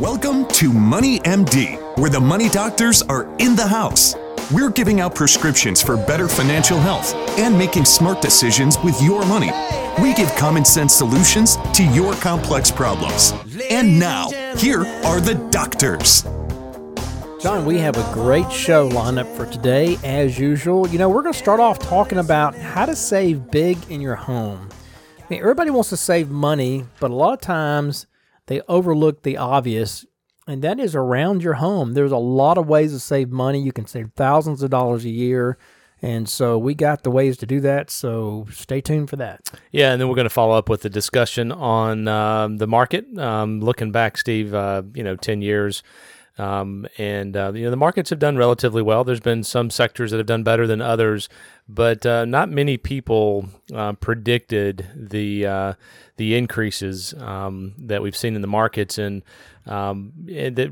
Welcome to Money MD, where the money doctors are in the house. We're giving out prescriptions for better financial health and making smart decisions with your money. We give common sense solutions to your complex problems. And now, here are the doctors. John, we have a great show lineup for today, as usual. You know, we're going to start off talking about how to save big in your home. I mean, everybody wants to save money, but a lot of times they overlook the obvious, and that is around your home. There's a lot of ways to save money. You can save thousands of dollars a year. And so we got the ways to do that. So stay tuned for that. Yeah, and then we're going to follow up with the discussion on um, the market. Um, looking back, Steve, uh, you know, ten years, um, and uh, you know the markets have done relatively well. There's been some sectors that have done better than others, but uh, not many people uh, predicted the uh, the increases um, that we've seen in the markets. And, um,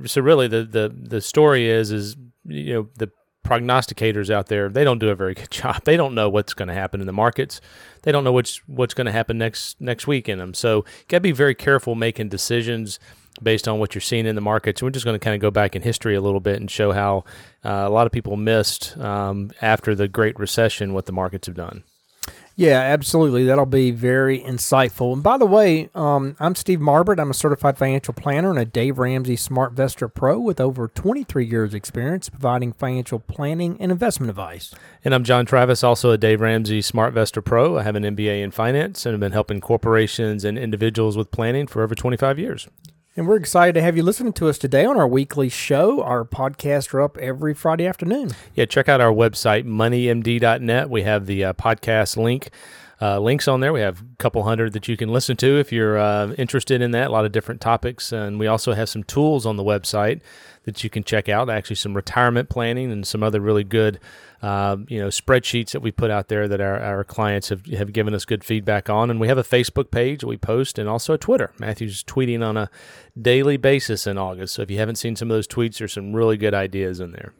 so really the, the, the story is, is, you know, the prognosticators out there, they don't do a very good job. They don't know what's going to happen in the markets. They don't know what's, what's going to happen next, next week in them. So got to be very careful making decisions based on what you're seeing in the markets. We're just going to kind of go back in history a little bit and show how uh, a lot of people missed um, after the Great Recession what the markets have done. Yeah, absolutely. That'll be very insightful. And by the way, um, I'm Steve Marbert. I'm a certified financial planner and a Dave Ramsey SmartVestor Pro with over 23 years experience providing financial planning and investment advice. And I'm John Travis, also a Dave Ramsey SmartVestor Pro. I have an MBA in finance and have been helping corporations and individuals with planning for over 25 years. And we're excited to have you listening to us today on our weekly show. Our podcasts are up every Friday afternoon. Yeah, check out our website, moneymd.net. We have the uh, podcast link. Uh, links on there. We have a couple hundred that you can listen to if you're uh, interested in that. A lot of different topics, and we also have some tools on the website that you can check out. Actually, some retirement planning and some other really good um, you know, spreadsheets that we put out there that our, our clients have, have given us good feedback on. And we have a Facebook page we post and also a Twitter. Matthew's tweeting on a daily basis in August. So if you haven't seen some of those tweets, there's some really good ideas in there.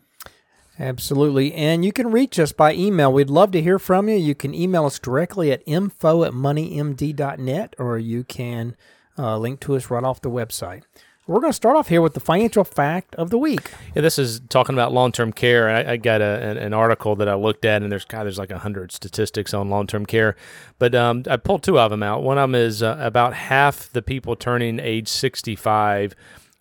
Absolutely. And you can reach us by email. We'd love to hear from you. You can email us directly at info at moneymd.net or you can uh, link to us right off the website. We're going to start off here with the financial fact of the week. Yeah, this is talking about long-term care. I, I got a, an, an, article that I looked at, and there's God, there's like hundred statistics on long-term care, but um, I pulled two of them out. One of them is uh, about half the people turning age 65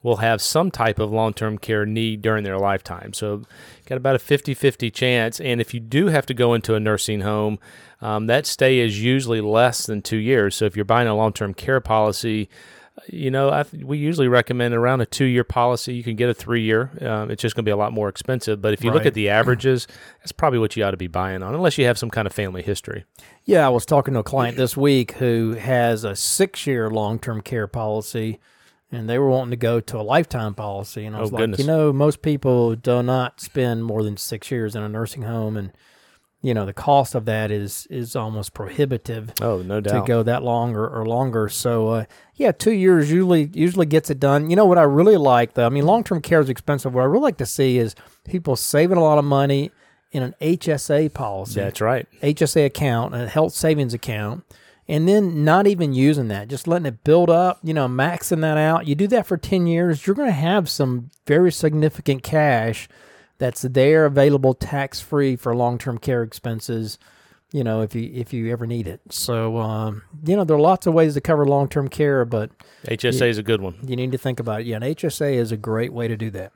will have some type of long-term care need during their lifetime. So, got about a 50-50 chance. And if you do have to go into a nursing home, um, that stay is usually less than two years. So, if you're buying a long-term care policy you know, I, we usually recommend around a two year policy. You can get a three year. Um, it's just going to be a lot more expensive. But if you right. look at the averages, that's probably what you ought to be buying on, unless you have some kind of family history. Yeah, I was talking to a client this week who has a six year long term care policy, and they were wanting to go to a lifetime policy. And I was oh, like, goodness. you know, most people do not spend more than six years in a nursing home. And you know the cost of that is is almost prohibitive. Oh, no doubt. To go that long or, or longer. So uh, yeah, two years usually usually gets it done. You know what I really like though. I mean, long term care is expensive. What I really like to see is people saving a lot of money in an HSA policy. That's right. HSA account, a health savings account. And then not even using that, just letting it build up, you know, maxing that out. You do that for 10 years, you're going to have some very significant cash that's there available tax free for long term care expenses. You know, if you if you ever need it. So, um, you know, there are lots of ways to cover long term care, but HSA you, is a good one. You need to think about it. Yeah, an HSA is a great way to do that.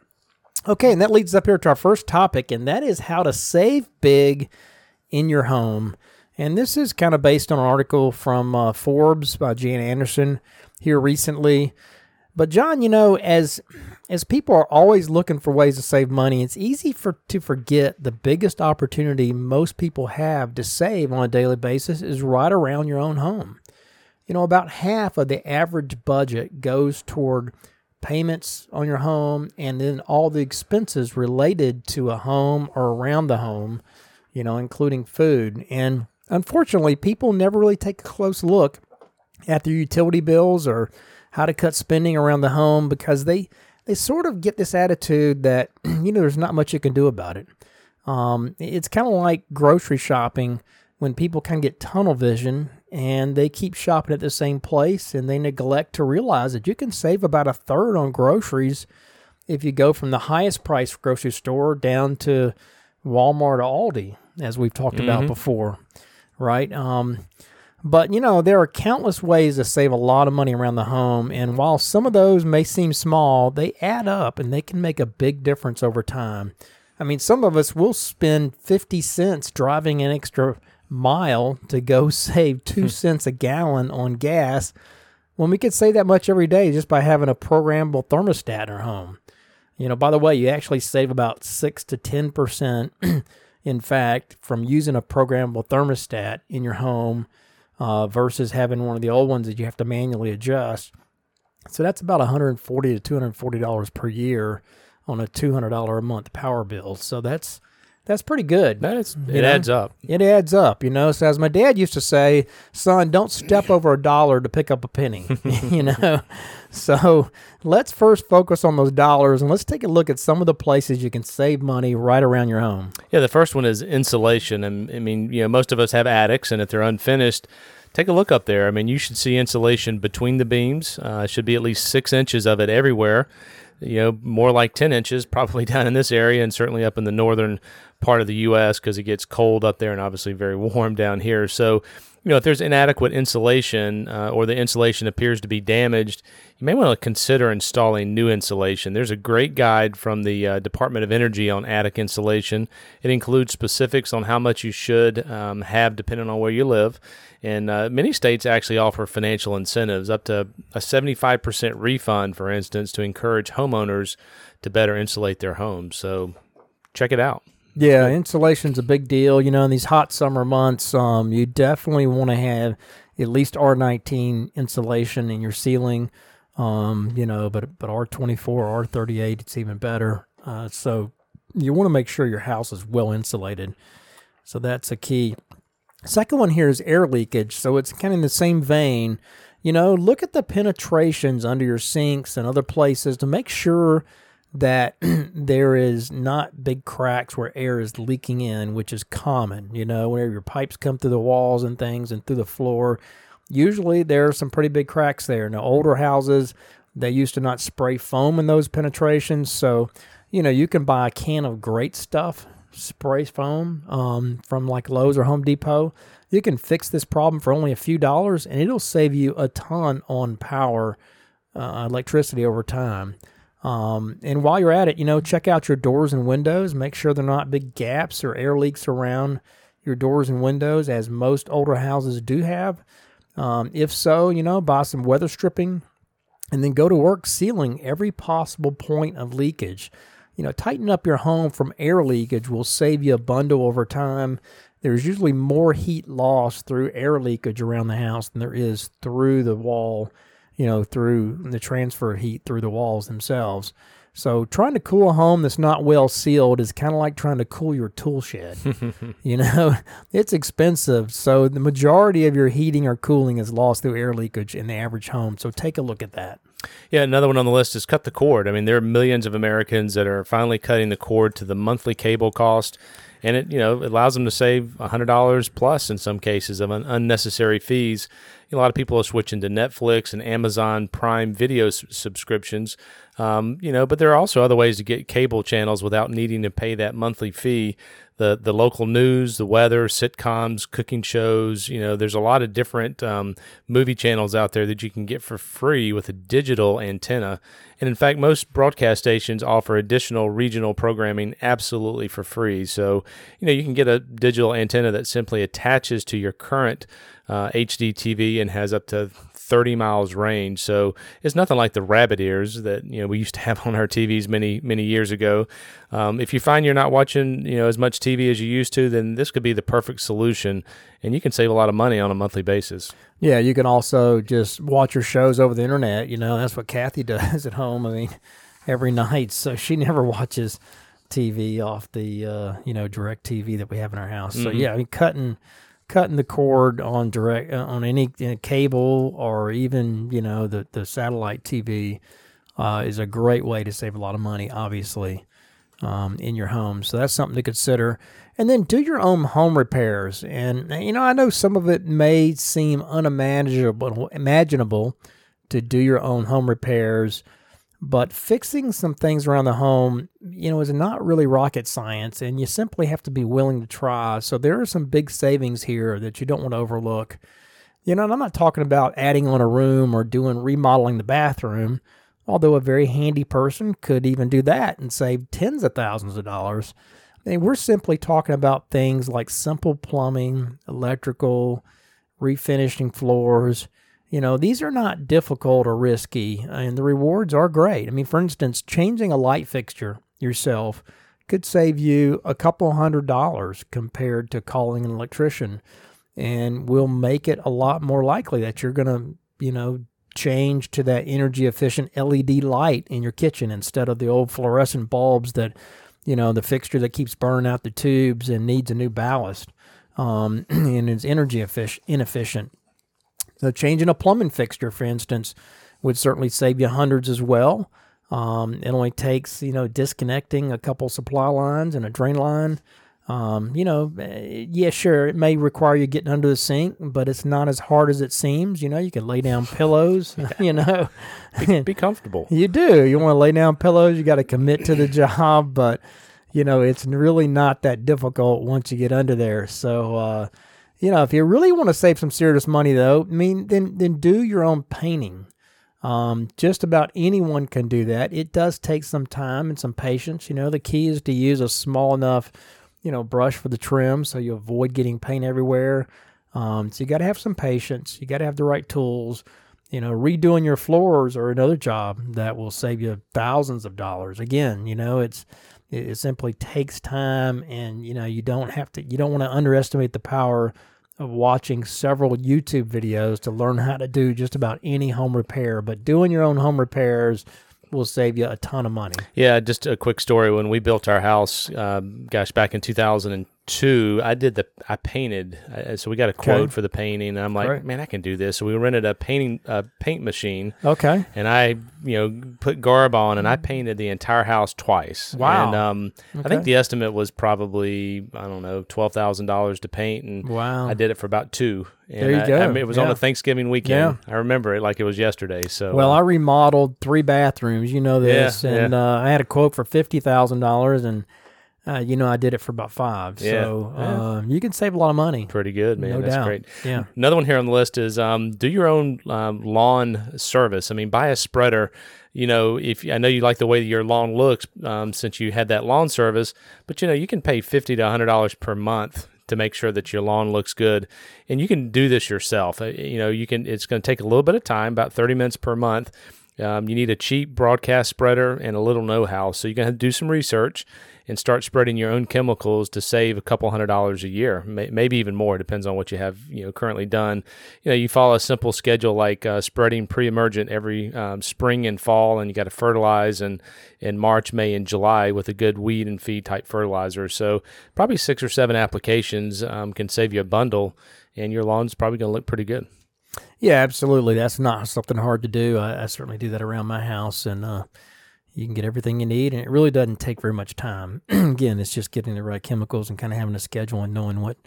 Okay, and that leads us up here to our first topic, and that is how to save big in your home. And this is kind of based on an article from uh, Forbes by Jan Anderson here recently. But John, you know, as as people are always looking for ways to save money, it's easy for to forget the biggest opportunity most people have to save on a daily basis is right around your own home. You know, about half of the average budget goes toward payments on your home and then all the expenses related to a home or around the home, you know, including food. And unfortunately, people never really take a close look at their utility bills or how to cut spending around the home because they they sort of get this attitude that you know there's not much you can do about it. Um, it's kind of like grocery shopping when people kind of get tunnel vision and they keep shopping at the same place and they neglect to realize that you can save about a third on groceries if you go from the highest price grocery store down to Walmart or Aldi, as we've talked mm-hmm. about before, right? Um, but you know, there are countless ways to save a lot of money around the home, and while some of those may seem small, they add up and they can make a big difference over time. I mean, some of us will spend 50 cents driving an extra mile to go save two hmm. cents a gallon on gas when we could save that much every day just by having a programmable thermostat in our home. You know, by the way, you actually save about 6 to 10%, in fact, from using a programmable thermostat in your home uh, versus having one of the old ones that you have to manually adjust. So that's about 140 to $240 per year on a $200 a month power bill. So that's that's pretty good. That's it know? adds up. It adds up, you know. So as my dad used to say, son, don't step over a dollar to pick up a penny. you know. So let's first focus on those dollars and let's take a look at some of the places you can save money right around your home. Yeah, the first one is insulation. And I mean, you know, most of us have attics, and if they're unfinished, take a look up there. I mean, you should see insulation between the beams. Uh, should be at least six inches of it everywhere you know, more like 10 inches, probably down in this area and certainly up in the northern part of the U.S. because it gets cold up there and obviously very warm down here. So, you know, if there's inadequate insulation uh, or the insulation appears to be damaged, you may want to consider installing new insulation. There's a great guide from the uh, Department of Energy on attic insulation. It includes specifics on how much you should um, have depending on where you live. And uh, many states actually offer financial incentives, up to a 75% refund, for instance, to encourage homeowners to better insulate their homes. So check it out. Yeah, insulation's a big deal. You know, in these hot summer months, um, you definitely want to have at least R19 insulation in your ceiling. Um, you know, but but R24 R38, it's even better. Uh, so you want to make sure your house is well insulated. So that's a key. Second one here is air leakage. So it's kind of in the same vein. You know, look at the penetrations under your sinks and other places to make sure that there is not big cracks where air is leaking in, which is common. You know, whenever your pipes come through the walls and things and through the floor, usually there are some pretty big cracks there. Now, older houses, they used to not spray foam in those penetrations. So, you know, you can buy a can of great stuff, spray foam um, from like Lowe's or Home Depot. You can fix this problem for only a few dollars and it'll save you a ton on power, uh, electricity over time. Um, and while you're at it, you know, check out your doors and windows. Make sure they're not big gaps or air leaks around your doors and windows, as most older houses do have. Um, if so, you know, buy some weather stripping and then go to work sealing every possible point of leakage. You know, tighten up your home from air leakage will save you a bundle over time. There's usually more heat loss through air leakage around the house than there is through the wall you know, through the transfer heat through the walls themselves. So trying to cool a home that's not well sealed is kind of like trying to cool your tool shed. you know, it's expensive. So the majority of your heating or cooling is lost through air leakage in the average home. So take a look at that. Yeah, another one on the list is cut the cord. I mean, there are millions of Americans that are finally cutting the cord to the monthly cable cost and it you know allows them to save $100 plus in some cases of unnecessary fees a lot of people are switching to Netflix and Amazon Prime video s- subscriptions. Um, you know, but there are also other ways to get cable channels without needing to pay that monthly fee. The the local news, the weather, sitcoms, cooking shows. You know, there's a lot of different um, movie channels out there that you can get for free with a digital antenna. And in fact, most broadcast stations offer additional regional programming absolutely for free. So, you know, you can get a digital antenna that simply attaches to your current uh, HD TV and has up to 30 miles range. So it's nothing like the rabbit ears that you know we used to have on our TVs many many years ago. Um, if you find you're not watching you know as much TV as you used to, then this could be the perfect solution, and you can save a lot of money on a monthly basis. Yeah, you can also just watch your shows over the internet. You know that's what Kathy does at home. I mean, every night, so she never watches TV off the uh, you know DirecTV that we have in our house. So mm-hmm. yeah, I mean cutting cutting the cord on direct uh, on any uh, cable or even you know the the satellite TV uh, is a great way to save a lot of money. Obviously, um, in your home. So that's something to consider. And then do your own home repairs. And you know, I know some of it may seem unimaginable, imaginable to do your own home repairs, but fixing some things around the home, you know, is not really rocket science, and you simply have to be willing to try. So there are some big savings here that you don't want to overlook. You know, and I'm not talking about adding on a room or doing remodeling the bathroom, although a very handy person could even do that and save tens of thousands of dollars. I mean, we're simply talking about things like simple plumbing, electrical, refinishing floors. You know, these are not difficult or risky, and the rewards are great. I mean, for instance, changing a light fixture yourself could save you a couple hundred dollars compared to calling an electrician and will make it a lot more likely that you're going to, you know, change to that energy efficient LED light in your kitchen instead of the old fluorescent bulbs that, you know, the fixture that keeps burning out the tubes and needs a new ballast um, and is energy efficient, inefficient. So, changing a plumbing fixture, for instance, would certainly save you hundreds as well. Um, it only takes, you know, disconnecting a couple supply lines and a drain line um, you know, eh, yeah, sure, it may require you getting under the sink, but it's not as hard as it seems. You know, you can lay down pillows, you know. be, be comfortable. you do. You want to lay down pillows, you got to commit to the job, but, you know, it's really not that difficult once you get under there. So, uh, you know, if you really want to save some serious money, though, I mean, then then do your own painting. Um, just about anyone can do that. It does take some time and some patience. You know, the key is to use a small enough you know, brush for the trim so you avoid getting paint everywhere. Um, so you got to have some patience. You got to have the right tools. You know, redoing your floors or another job that will save you thousands of dollars. Again, you know, it's it, simply takes time, and you know, you don't have to. You don't want to underestimate the power of watching several YouTube videos to learn how to do just about any home repair. But doing your own home repairs will save you a ton of money. Yeah, just a quick story. When we built our house, um, gosh, back in 2002, I did the, I painted. Uh, so we got a quote okay. for the painting. And I'm like, man, I can do this. So we rented a painting, uh, paint machine. Okay. And I, you know, put garb on and I painted the entire house twice. Wow. And um, okay. I think the estimate was probably, I don't know, $12,000 to paint. And wow. I did it for about two. And there you I, go. I mean, it was yeah. on a Thanksgiving weekend. Yeah. I remember it like it was yesterday. So well, uh, I remodeled three bathrooms. You know this, yeah, and. Uh, I had a quote for fifty thousand dollars, and uh, you know I did it for about five. Yeah. So uh, you can save a lot of money. Pretty good, man. No That's doubt. great. Yeah. Another one here on the list is um, do your own um, lawn service. I mean, buy a spreader you know, if I know you like the way your lawn looks um, since you had that lawn service, but you know, you can pay fifty to hundred dollars per month to make sure that your lawn looks good. And you can do this yourself. Uh, you know, you can. It's going to take a little bit of time, about 30 minutes per month. Um, you need a cheap broadcast spreader and a little know-how. So you're going to to do some research and start spreading your own chemicals to save a couple hundred dollars a year, maybe even more. Depends on what you have you know currently done. You know, you follow a simple schedule like uh, spreading pre-emergent every um, spring and fall, and you got to fertilize in in March, May, and July with a good weed and feed type fertilizer. So probably six or seven applications um, can save you a bundle, and your lawn's probably going to look pretty good. Yeah, absolutely. That's not something hard to do. I, I certainly do that around my house, and uh, you can get everything you need, and it really doesn't take very much time. Again, it's just getting the right chemicals and kind of having a schedule and knowing what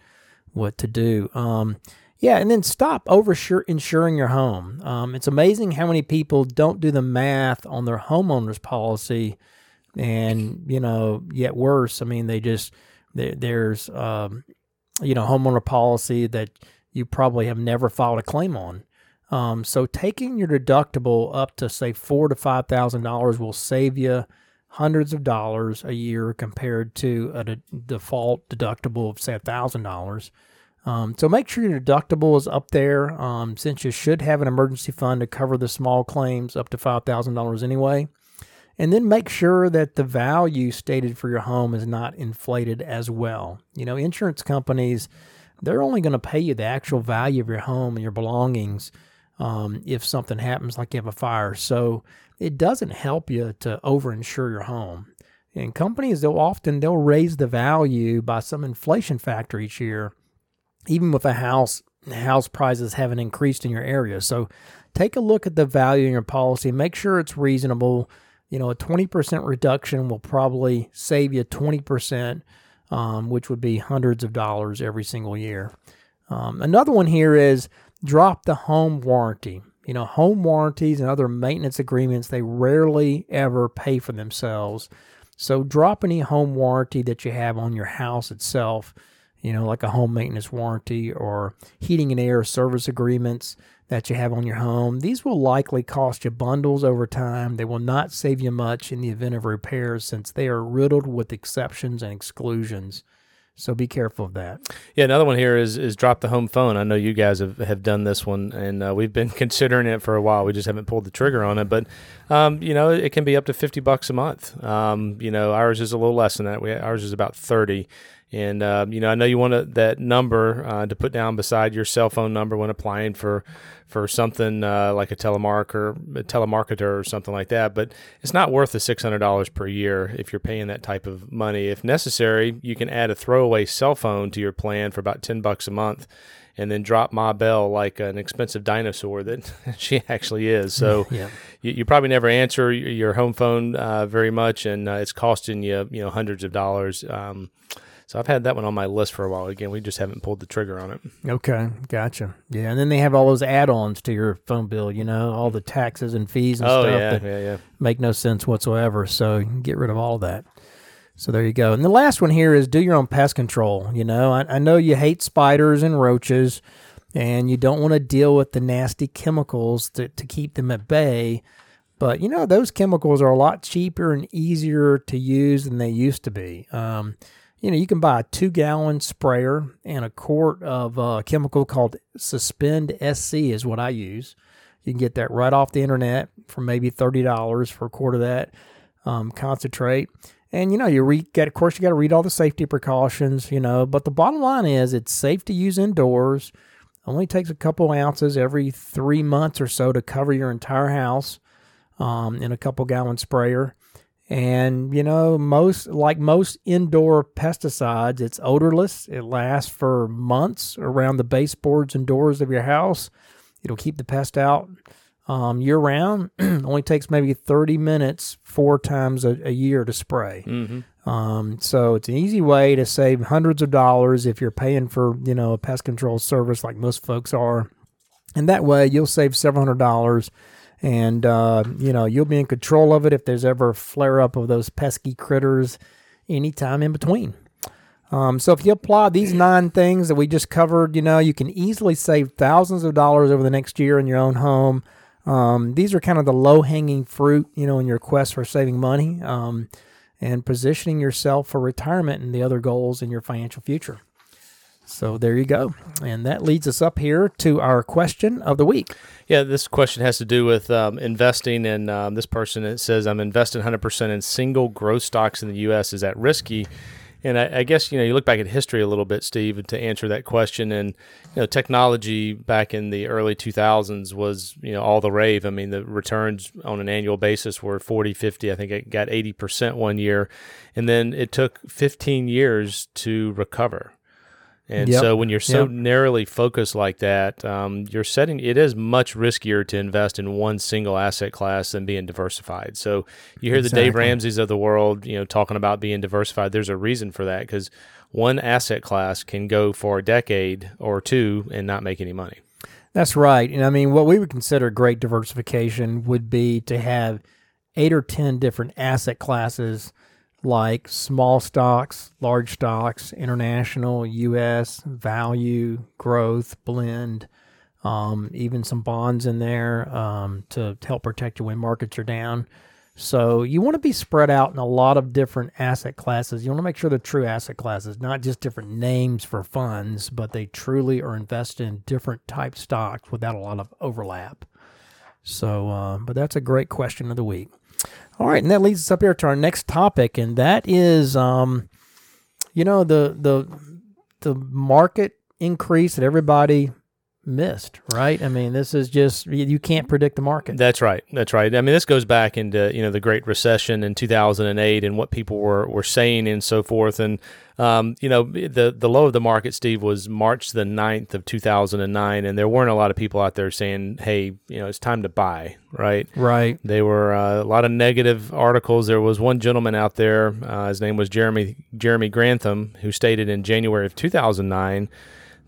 what to do. Um, yeah, and then stop over insuring your home. Um, it's amazing how many people don't do the math on their homeowner's policy, and you know, yet worse. I mean, they just there, there's um, you know homeowner policy that you probably have never filed a claim on. Um, so taking your deductible up to say four to five thousand dollars will save you hundreds of dollars a year compared to a de- default deductible of say thousand dollars. Um, so make sure your deductible is up there, um, since you should have an emergency fund to cover the small claims up to five thousand dollars anyway. And then make sure that the value stated for your home is not inflated as well. You know, insurance companies they're only going to pay you the actual value of your home and your belongings um, if something happens, like you have a fire. So it doesn't help you to overinsure your home. And companies, they'll often they'll raise the value by some inflation factor each year, even with a house house prices haven't increased in your area. So take a look at the value in your policy. Make sure it's reasonable. you know, a 20% reduction will probably save you 20%, um, which would be hundreds of dollars every single year. Um, another one here is drop the home warranty. You know, home warranties and other maintenance agreements, they rarely ever pay for themselves. So drop any home warranty that you have on your house itself, you know, like a home maintenance warranty or heating and air service agreements that you have on your home. These will likely cost you bundles over time. They will not save you much in the event of repairs since they are riddled with exceptions and exclusions. So be careful of that. Yeah, another one here is is drop the home phone. I know you guys have, have done this one, and uh, we've been considering it for a while. We just haven't pulled the trigger on it, but um, you know it can be up to fifty bucks a month. Um, you know ours is a little less than that. We, ours is about thirty. And uh, you know, I know you want that number uh, to put down beside your cell phone number when applying for for something uh, like a telemarketer, a telemarketer or something like that. But it's not worth the six hundred dollars per year if you're paying that type of money. If necessary, you can add a throwaway cell phone to your plan for about ten bucks a month, and then drop Ma Bell like an expensive dinosaur that she actually is. So yeah. you, you, probably never answer your home phone uh, very much, and uh, it's costing you you know hundreds of dollars. Um, so I've had that one on my list for a while. Again, we just haven't pulled the trigger on it. Okay, gotcha. Yeah, and then they have all those add-ons to your phone bill. You know, all the taxes and fees and oh, stuff yeah, that yeah, yeah. make no sense whatsoever. So get rid of all of that. So there you go. And the last one here is do your own pest control. You know, I, I know you hate spiders and roaches, and you don't want to deal with the nasty chemicals to, to keep them at bay. But you know, those chemicals are a lot cheaper and easier to use than they used to be. Um, you know, you can buy a two gallon sprayer and a quart of a uh, chemical called Suspend SC, is what I use. You can get that right off the internet for maybe $30 for a quart of that um, concentrate. And you know, you read, of course, you got to read all the safety precautions, you know, but the bottom line is it's safe to use indoors. Only takes a couple ounces every three months or so to cover your entire house um, in a couple gallon sprayer. And, you know, most, like most indoor pesticides, it's odorless. It lasts for months around the baseboards and doors of your house. It'll keep the pest out um, year round. Only takes maybe 30 minutes four times a, a year to spray. Mm-hmm. Um, so it's an easy way to save hundreds of dollars if you're paying for, you know, a pest control service like most folks are. And that way you'll save several hundred dollars and uh, you know you'll be in control of it if there's ever a flare up of those pesky critters anytime in between. Um, so if you apply these nine things that we just covered, you know you can easily save thousands of dollars over the next year in your own home. Um, these are kind of the low hanging fruit, you know, in your quest for saving money um, and positioning yourself for retirement and the other goals in your financial future. So there you go. And that leads us up here to our question of the week. Yeah, this question has to do with um, investing. And um, this person it says, I'm invested 100% in single growth stocks in the U.S. Is that risky? And I, I, guess you know you look back at history a little bit, Steve, to answer that question. And you know, technology back in the early 2000s was you know all the rave. I mean, the returns on an annual basis were 40, 50. I think it got 80 percent one year, and then it took 15 years to recover. And yep. so when you're so yep. narrowly focused like that, um, you're setting it is much riskier to invest in one single asset class than being diversified. So you hear exactly. the Dave Ramsey's of the world, you know, talking about being diversified. There's a reason for that because one asset class can go for a decade or two and not make any money. That's right. And I mean, what we would consider great diversification would be to have eight or 10 different asset classes like small stocks, large stocks, international, U.S., value, growth, blend, um, even some bonds in there um, to help protect you when markets are down. So you want to be spread out in a lot of different asset classes. You want to make sure they're true asset classes, not just different names for funds, but they truly are invested in different type stocks without a lot of overlap. So, uh, but that's a great question of the week. All right, and that leads us up here to our next topic, and that is, um, you know, the the the market increase that everybody missed, right? I mean, this is just you can't predict the market. That's right. That's right. I mean, this goes back into you know the Great Recession in 2008 and what people were, were saying and so forth. And um, you know the the low of the market, Steve, was March the 9th of 2009, and there weren't a lot of people out there saying, "Hey, you know, it's time to buy." Right. Right. They were uh, a lot of negative articles. There was one gentleman out there. Uh, his name was Jeremy Jeremy Grantham, who stated in January of 2009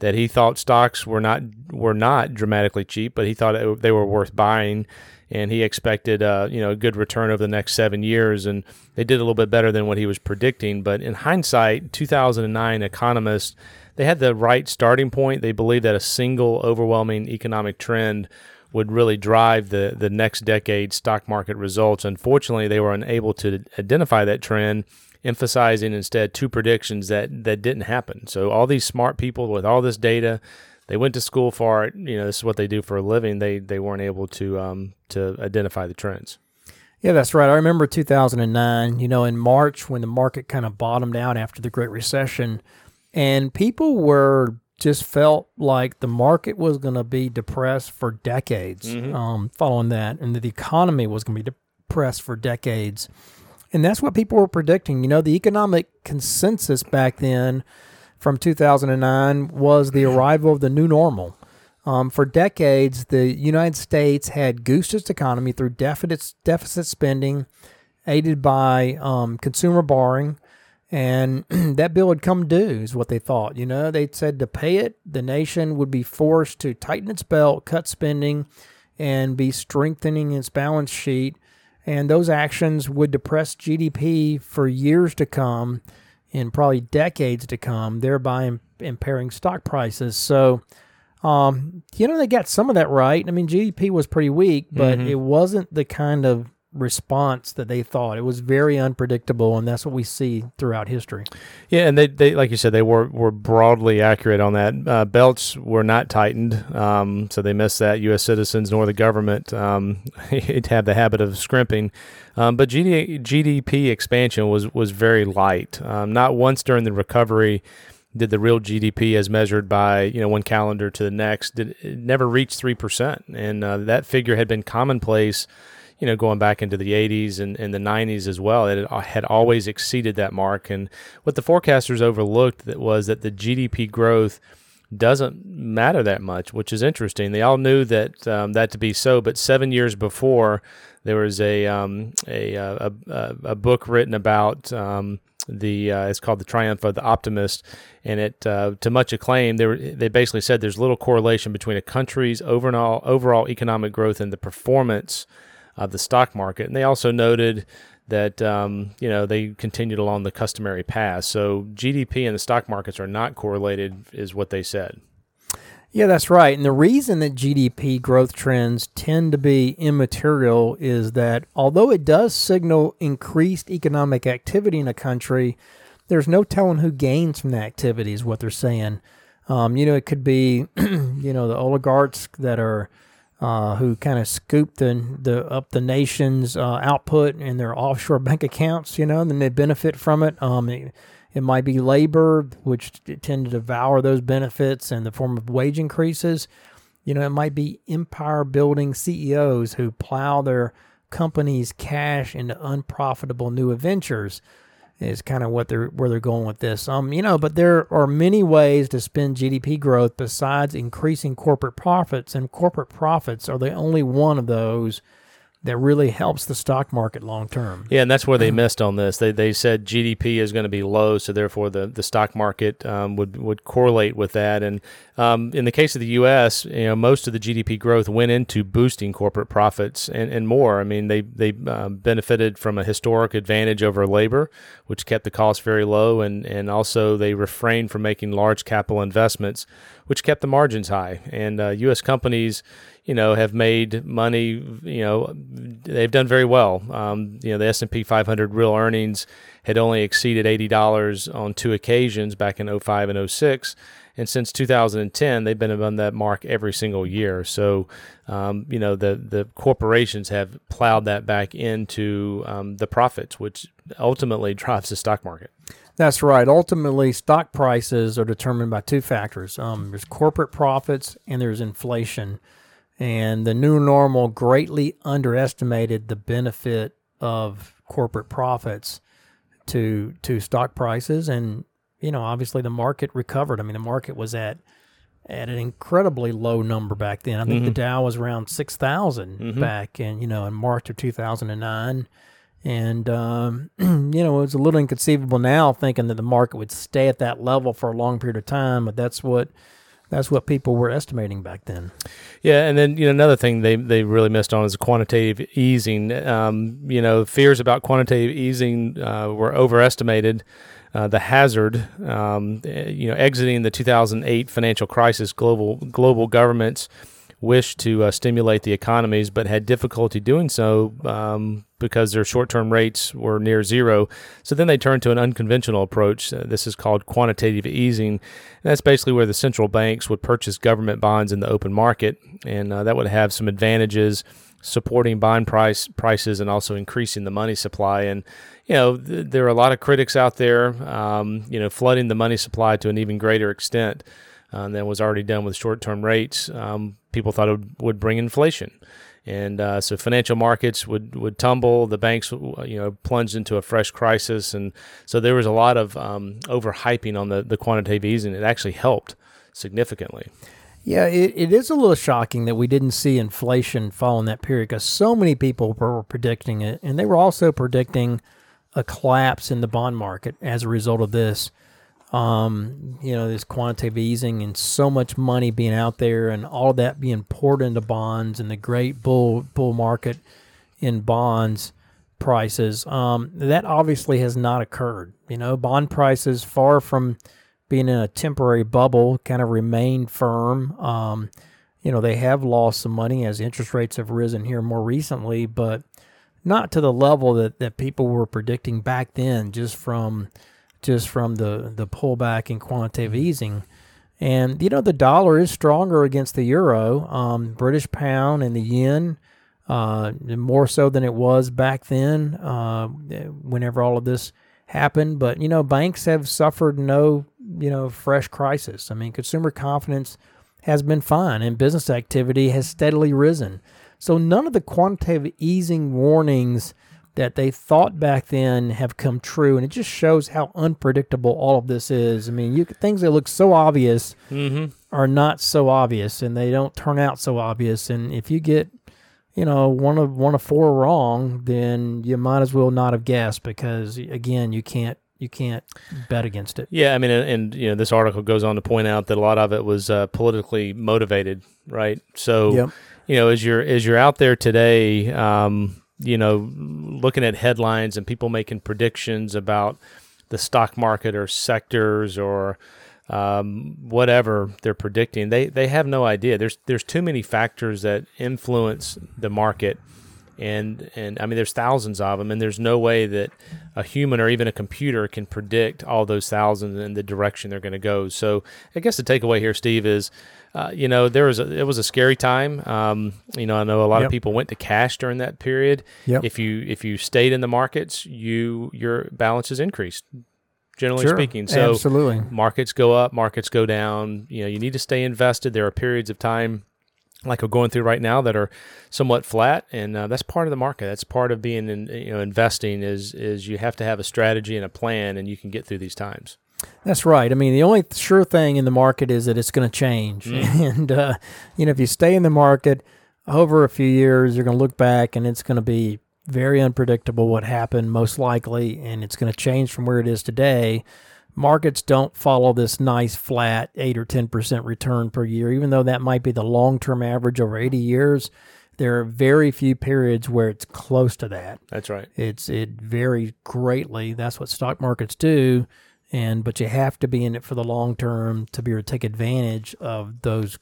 that he thought stocks were not were not dramatically cheap, but he thought it, they were worth buying, and he expected uh, you know a good return over the next seven years, and they did a little bit better than what he was predicting. But in hindsight, 2009 economists they had the right starting point. They believed that a single overwhelming economic trend would really drive the the next decade stock market results. Unfortunately, they were unable to identify that trend emphasizing instead two predictions that that didn't happen. So all these smart people with all this data, they went to school for it. You know, this is what they do for a living. They they weren't able to um, to identify the trends. Yeah, that's right. I remember 2009. You know, in March when the market kind of bottomed out after the Great Recession, and people were just felt like the market was going to be depressed for decades mm-hmm. um, following that, and that the economy was going to be depressed for decades. And that's what people were predicting. You know, the economic consensus back then from 2009 was the arrival of the new normal. Um, for decades, the United States had goosed its economy through deficit, deficit spending, aided by um, consumer borrowing, and that bill had come due, is what they thought. You know, they said to pay it, the nation would be forced to tighten its belt, cut spending, and be strengthening its balance sheet and those actions would depress GDP for years to come and probably decades to come, thereby impairing stock prices. So, um, you know, they got some of that right. I mean, GDP was pretty weak, but mm-hmm. it wasn't the kind of response that they thought. It was very unpredictable, and that's what we see throughout history. Yeah, and they, they like you said, they were, were broadly accurate on that. Uh, belts were not tightened, um, so they missed that. U.S. citizens nor the government um, have the habit of scrimping. Um, but GD, GDP expansion was, was very light. Um, not once during the recovery did the real GDP as measured by you know one calendar to the next did it never reach three percent, and uh, that figure had been commonplace you know, going back into the 80s and, and the 90s as well, it had always exceeded that mark. And what the forecasters overlooked that was that the GDP growth doesn't matter that much, which is interesting. They all knew that um, that to be so, but seven years before, there was a um, a, a, a, a, book written about um, the uh, it's called the Triumph of the Optimist, and it uh, to much acclaim. They were, they basically said there's little correlation between a country's overall overall economic growth and the performance of the stock market. And they also noted that um, you know they continued along the customary path. So GDP and the stock markets are not correlated, is what they said. Yeah, that's right. And the reason that GDP growth trends tend to be immaterial is that although it does signal increased economic activity in a country, there's no telling who gains from that activity, is what they're saying. Um, you know, it could be, you know, the oligarchs that are uh, who kind of scoop the, the up the nation's uh, output in their offshore bank accounts, you know, and then they benefit from it. Um, it, it might be labor, which tend to devour those benefits in the form of wage increases. You know, it might be empire building CEOs who plow their company's cash into unprofitable new ventures is kind of what they're where they're going with this. Um, you know, but there are many ways to spend GDP growth besides increasing corporate profits, and corporate profits are the only one of those that really helps the stock market long term. Yeah, and that's where they missed on this. They, they said GDP is going to be low, so therefore the, the stock market um, would would correlate with that. And um, in the case of the U.S., you know, most of the GDP growth went into boosting corporate profits and, and more. I mean, they they um, benefited from a historic advantage over labor, which kept the cost very low, and and also they refrained from making large capital investments, which kept the margins high. And uh, U.S. companies you know, have made money. You know, they've done very well. Um, you know, the S and P 500 real earnings had only exceeded eighty dollars on two occasions back in 05 and 06. And since 2010, they've been above that mark every single year. So, um, you know, the the corporations have plowed that back into um, the profits, which ultimately drives the stock market. That's right. Ultimately, stock prices are determined by two factors. Um, there's corporate profits and there's inflation. And the new normal greatly underestimated the benefit of corporate profits to to stock prices. And you know, obviously, the market recovered. I mean, the market was at at an incredibly low number back then. I think the Dow was around 6,000 back in, you know, in March of 2009. And, um, you know, it was a little inconceivable now thinking that the market would stay at that level for a long period of time, but that's what. That's what people were estimating back then. Yeah, and then you know another thing they they really missed on is quantitative easing. Um, you know, fears about quantitative easing uh, were overestimated. Uh, the hazard, um, eh, you know, exiting the 2008 financial crisis, global global governments wished to uh, stimulate the economies, but had difficulty doing so um, because their short-term rates were near zero. So then they turned to an unconventional approach. Uh, this is called quantitative easing. And that's basically where the central banks would purchase government bonds in the open market, and uh, that would have some advantages supporting bond price prices and also increasing the money supply. And you know, th- there are a lot of critics out there, um, you know, flooding the money supply to an even greater extent uh, than was already done with short-term rates. Um, people thought it would, would bring inflation. And uh, so financial markets would, would tumble. The banks, you know, plunged into a fresh crisis, and so there was a lot of um, overhyping on the, the quantitative easing. It actually helped significantly. Yeah, it, it is a little shocking that we didn't see inflation fall in that period because so many people were predicting it. And they were also predicting a collapse in the bond market as a result of this. Um, you know, this quantitative easing and so much money being out there and all that being poured into bonds and the great bull bull market in bonds prices. Um, that obviously has not occurred. You know, bond prices far from being in a temporary bubble, kind of remain firm. Um, you know, they have lost some money as interest rates have risen here more recently, but not to the level that, that people were predicting back then, just from just from the the pullback in quantitative easing. And you know, the dollar is stronger against the euro, um, British pound, and the yen. Uh, more so than it was back then, uh, whenever all of this happened. But you know, banks have suffered no you know fresh crisis. I mean, consumer confidence has been fine, and business activity has steadily risen. So none of the quantitative easing warnings that they thought back then have come true, and it just shows how unpredictable all of this is. I mean, you things that look so obvious Mm-hmm. are not so obvious, and they don't turn out so obvious. And if you get you know one of one of four wrong, then you might as well not have guessed because again, you can't you can't bet against it. Yeah, I mean, and, and you know, this article goes on to point out that a lot of it was uh, politically motivated, right? So, Yep. You know, as you're as you're out there today, um, you know, looking at headlines and people making predictions about the stock market or sectors or um, whatever they're predicting, they they have no idea. There's there's too many factors that influence the market, and and I mean there's thousands of them, and there's no way that a human or even a computer can predict all those thousands and the direction they're going to go. So I guess the takeaway here, Steve, is. Uh, you know, there was a, it was a scary time. Um, you know, I know a lot Yep. of people went to cash during that period. Yep. If you if you stayed in the markets, you your balances increased. Generally Sure, speaking, so absolutely. markets go up, markets go down. You know, you need to stay invested. There are periods of time like we're going through right now that are somewhat flat, and uh, that's part of the market. That's part of being in, you know investing is is you have to have a strategy and a plan, and you can get through these times. That's right. I mean, the only sure thing in the market is that it's going to change. And, uh, you know, if you stay in the market over a few years, you're going to look back and it's going to be very unpredictable what happened, most likely, and it's going to change from where it is today. Markets don't follow this nice flat 8 or 10% return per year, even though that might be the long term average over 80 years. There are very few periods where it's close to that. That's right. It's it varies greatly. That's what stock markets do, and but you have to be in it for the long term to be able to take advantage of those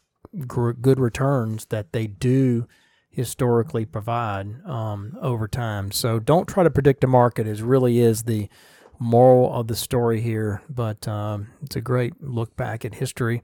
gr- good returns that they do historically provide um, over time. So don't try to predict a market. Is really is the moral of the story here. But um, it's a great look back at history.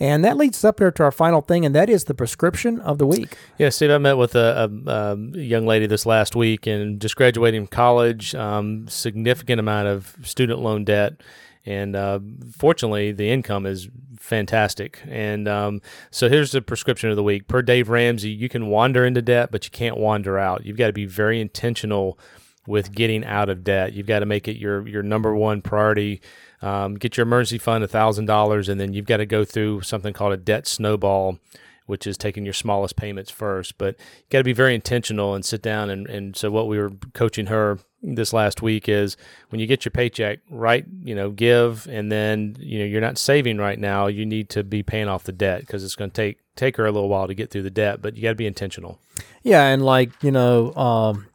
And that leads us up here to our final thing, and that is the prescription of the week. Yeah, Steve, I met with a, a, a young lady this last week and just graduating from college, um, significant amount of student loan debt. And uh, fortunately, the income is fantastic. And um, so here's the prescription of the week. Per Dave Ramsey, you can wander into debt, but you can't wander out. You've got to be very intentional with getting out of debt. You've got to make it your your number one priority. Um, get your emergency fund thousand dollars, and then you've got to go through something called a debt snowball, which is taking your smallest payments first. But you got to be very intentional and sit down. And, and so what we were coaching her this last week is when you get your paycheck, right, you know, give, and then you know you're not saving right now. You need to be paying off the debt because it's going to take take her a little while to get through the debt. But you got to be intentional. Yeah, and like you know. Um,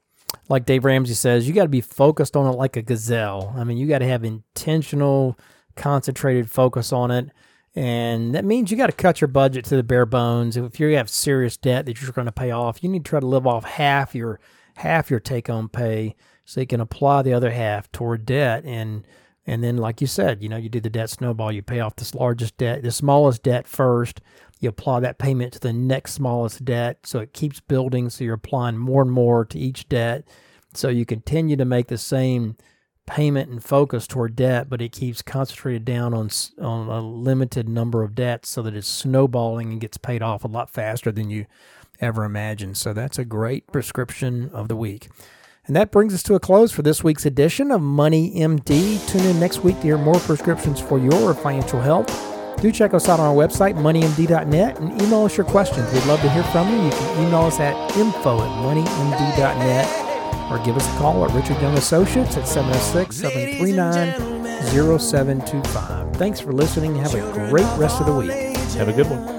like Dave Ramsey says, you got to be focused on it like a gazelle. I mean, you got to have intentional, concentrated focus on it. And that means you got to cut your budget to the bare bones. If you have serious debt that you're going to pay off, you need to try to live off half your half your take home pay so you can apply the other half toward debt and and then like you said, you know, you do the debt snowball, you pay off this largest debt, the smallest debt first, you apply that payment to the next smallest debt. So it keeps building. So you're applying more and more to each debt. So you continue to make the same payment and focus toward debt, but it keeps concentrated down on, on a limited number of debts so that it's snowballing and gets paid off a lot faster than you ever imagined. So that's a great prescription of the week. And that brings us to a close for this week's edition of Money MD. Tune in next week to hear more prescriptions for your financial health. Do check us out on our website, moneymd.net, and email us your questions. We'd love to hear from you. You can email us at info at moneymd.net or give us a call at Richard Young Associates at 706 739 0725. Thanks for listening. Have a great rest of the week. Have a good one.